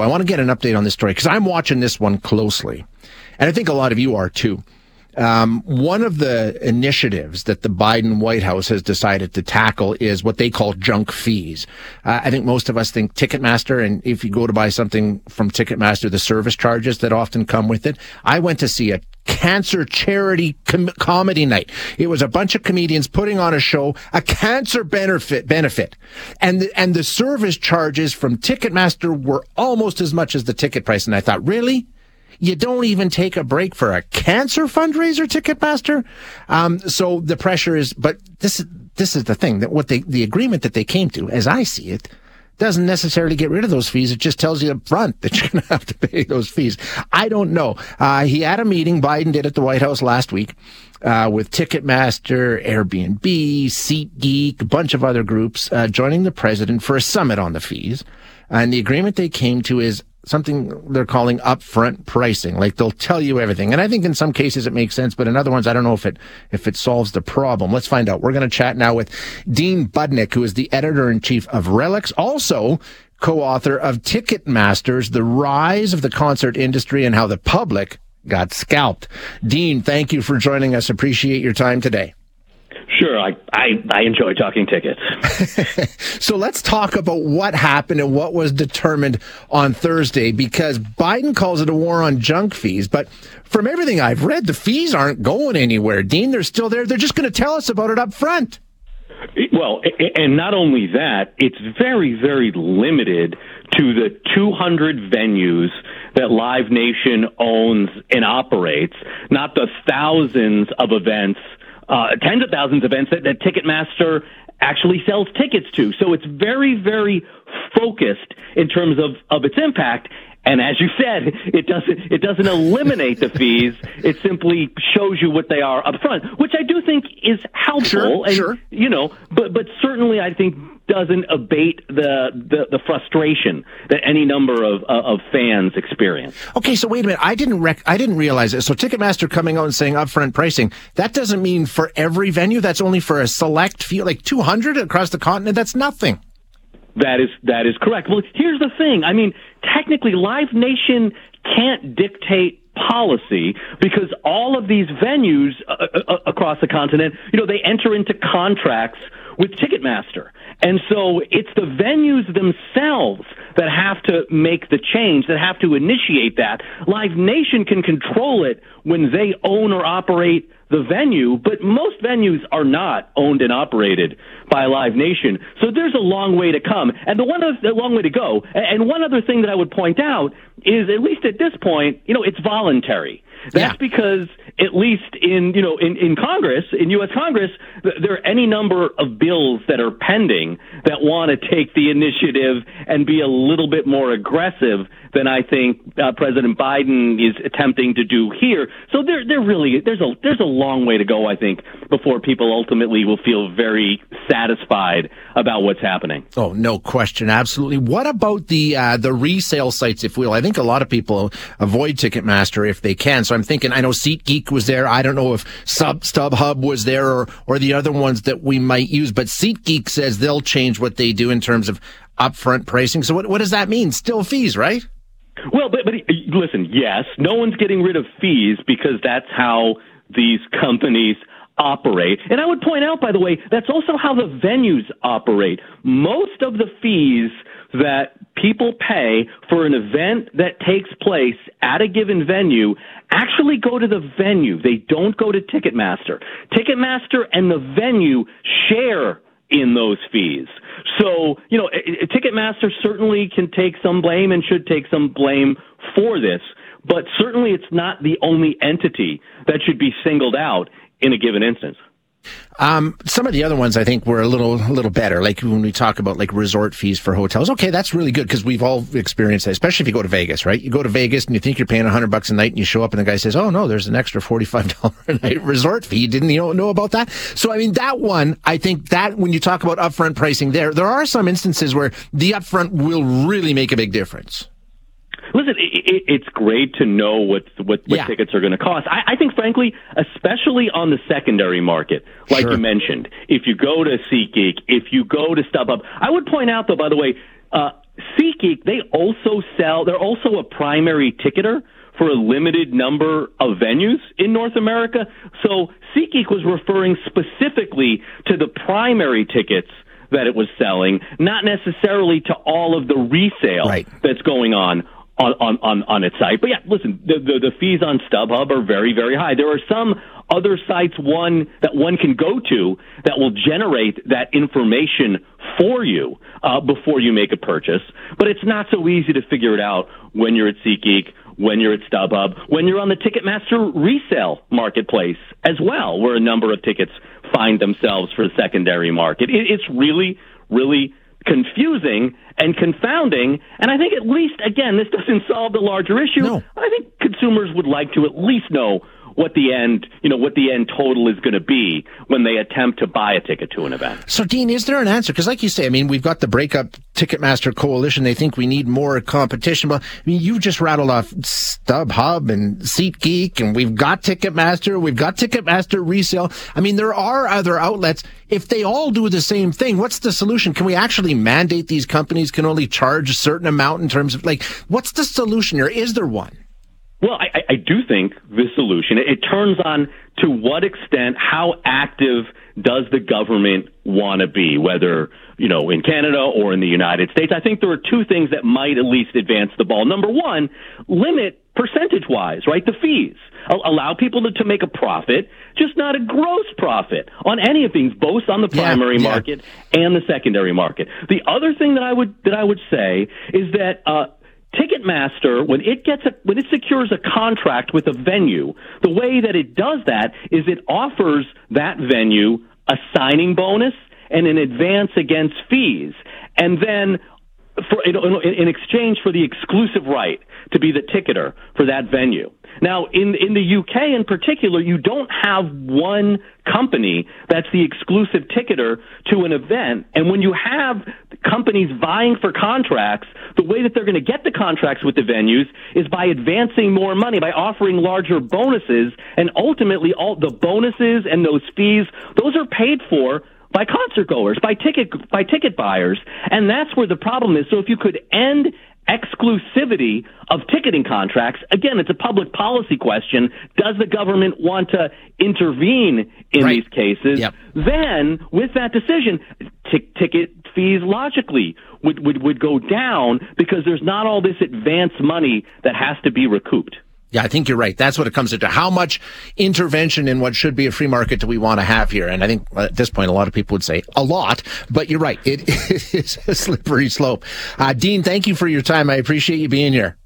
I want to get an update on this story because I'm watching this one closely. And I think a lot of you are too. Um, one of the initiatives that the Biden White House has decided to tackle is what they call junk fees. Uh, I think most of us think Ticketmaster, and if you go to buy something from Ticketmaster, the service charges that often come with it. I went to see a cancer charity com- comedy night. It was a bunch of comedians putting on a show, a cancer benefit benefit, and the, and the service charges from Ticketmaster were almost as much as the ticket price. And I thought, really? You don't even take a break for a cancer fundraiser, Ticketmaster. Um, so the pressure is, but this is this is the thing that what they the agreement that they came to, as I see it, doesn't necessarily get rid of those fees. It just tells you up front that you're going to have to pay those fees. I don't know. Uh, he had a meeting. Biden did at the White House last week. Uh, with Ticketmaster, Airbnb, SeatGeek, a bunch of other groups uh, joining the president for a summit on the fees. And the agreement they came to is something they're calling upfront pricing. Like they'll tell you everything. And I think in some cases it makes sense, but in other ones, I don't know if it, if it solves the problem. Let's find out. We're going to chat now with Dean Budnick, who is the editor in chief of Relix, also co-author of Ticket Masters, The Rise of the Concert Industry and How the Public Got Scalped. Dean, thank you for joining us. Appreciate your time today. Sure, I, I, I enjoy talking tickets. so let's talk about what happened and what was determined on Thursday because Biden calls it a war on junk fees. But from everything I've read, the fees aren't going anywhere. Dean, they're still there. They're just going to tell us about it up front. Well, and not only that, it's very, very limited to the 200 venues that Live Nation owns and operates, not the thousands of events uh, tens of thousands of events that, that Ticketmaster actually sells tickets to. So it's very, very focused in terms of, of its impact. And as you said, it doesn't it doesn't eliminate the fees. It simply shows you what they are up front, which I do think is helpful. Sure, and, sure. You know, but but certainly I think doesn't abate the, the, the frustration that any number of of fans experience. Okay, so wait a minute. I didn't rec- I didn't realize it. So Ticketmaster coming out and saying upfront pricing. That doesn't mean for every venue. That's only for a select few, like 200 across the continent. That's nothing. That is that is correct. Well, here's the thing. I mean, technically, Live Nation can't dictate policy because all of these venues uh, uh, uh, across the continent, you know, they enter into contracts with Ticketmaster. And so it's the venues themselves that have to make the change, that have to initiate that. Live Nation can control it when they own or operate the venue, but most venues are not owned and operated by Live Nation. So there's a long way to come, and the one other, long way to go. And one other thing that I would point out is, at least at this point, you know, it's voluntary. That's yeah. because at least in you know in, in Congress, in U.S. Congress, there are any number of bills that are pending that want to take the initiative and be a little bit more aggressive than I think uh, President Biden is attempting to do here. So there, there really there's a there's a long way to go. I think before people ultimately will feel very satisfied about what's happening. Oh, no question, absolutely. What about the uh, the resale sites? If we will, I think a lot of people avoid Ticketmaster if they can. So I'm thinking, I know SeatGeek was there. I don't know if Sub StubHub was there or or the other ones that we might use. But SeatGeek says they'll change what they do in terms of upfront pricing. So what what does that mean? Still fees, right? Well, but, but listen, yes, no one's getting rid of fees because that's how these companies operate. And I would point out, by the way, that's also how the venues operate. Most of the fees that people pay for an event that takes place at a given venue actually go to the venue. They don't go to Ticketmaster. Ticketmaster and the venue share in those fees. So, you know, eh, eh, Ticketmaster certainly can take some blame and should take some blame for this, but certainly it's not the only entity that should be singled out in a given instance. Um, some of the other ones I think were a little, a little better. Like when we talk about like resort fees for hotels. Okay, that's really good because we've all experienced that, especially if you go to Vegas, right? You go to Vegas and you think you're paying a hundred bucks a night and you show up and the guy says, Oh no, there's an extra $45 a night resort fee. Didn't you know about that? So I mean, that one, I think that when you talk about upfront pricing there, there are some instances where the upfront will really make a big difference. Listen, it, it's great to know what what, what yeah. tickets are going to cost. I, I think, frankly, especially on the secondary market, like sure. you mentioned, if you go to SeatGeek, if you go to StubHub, I would point out, though, by the way, uh, SeatGeek, they also sell, they're also a primary ticketer for a limited number of venues in North America. So SeatGeek was referring specifically to the primary tickets that it was selling, not necessarily to all of the resale right. that's going on on, on, on its site. But yeah, listen, the, the, the fees on StubHub are very, very high. There are some other sites one that one can go to that will generate that information for you uh, before you make a purchase. But it's not so easy to figure it out when you're at SeatGeek, when you're at StubHub, when you're on the Ticketmaster resale marketplace as well, where a number of tickets find themselves for the secondary market. It, it's really, really confusing and confounding. And I think at least, again, this doesn't solve the larger issue. No. I think consumers would like to at least know what the end, you know, what the end total is going to be when they attempt to buy a ticket to an event. So, Dean, is there an answer? Because, like you say, I mean, we've got the breakup Ticketmaster coalition. They think we need more competition. But I mean, you just rattled off StubHub and SeatGeek, and we've got Ticketmaster. We've got Ticketmaster resale. I mean, there are other outlets. If they all do the same thing, what's the solution? Can we actually mandate these companies can only charge a certain amount in terms of like, what's the solution here? Is there one? Well, I, I do think the solution, it turns on to what extent, how active does the government want to be, whether, you know, in Canada or in the United States? I think there are two things that might at least advance the ball. Number one, limit percentage wise, right? The fees. Allow people to, to make a profit, just not a gross profit on any of things, both on the primary yeah, yeah. market and the secondary market. The other thing that I would that I would say is that uh, Ticketmaster, when it gets a, when it secures a contract with a venue, the way that it does that is it offers that venue a signing bonus and an advance against fees, and then for, in, in exchange for the exclusive right to be the ticketer for that venue. Now, in in the UK in particular, you don't have one company that's the exclusive ticketer to an event. And when you have companies vying for contracts, the way that they're going to get the contracts with the venues is by advancing more money, by offering larger bonuses, and ultimately all the bonuses and those fees, those are paid for by concert goers, by ticket by ticket buyers, and that's where the problem is. So if you could end exclusivity of ticketing contracts. Again, it's a public policy question. Does the government want to intervene in right. these cases? Yep. Then, with that decision, t- ticket fees logically would, would, would go down because there's not all this advance money that has to be recouped. Yeah, I think you're right. That's what it comes into. How much intervention in what should be a free market do we want to have here? And I think at this point, a lot of people would say a lot, but you're right. It, it is a slippery slope. Uh, Dean, thank you for your time. I appreciate you being here.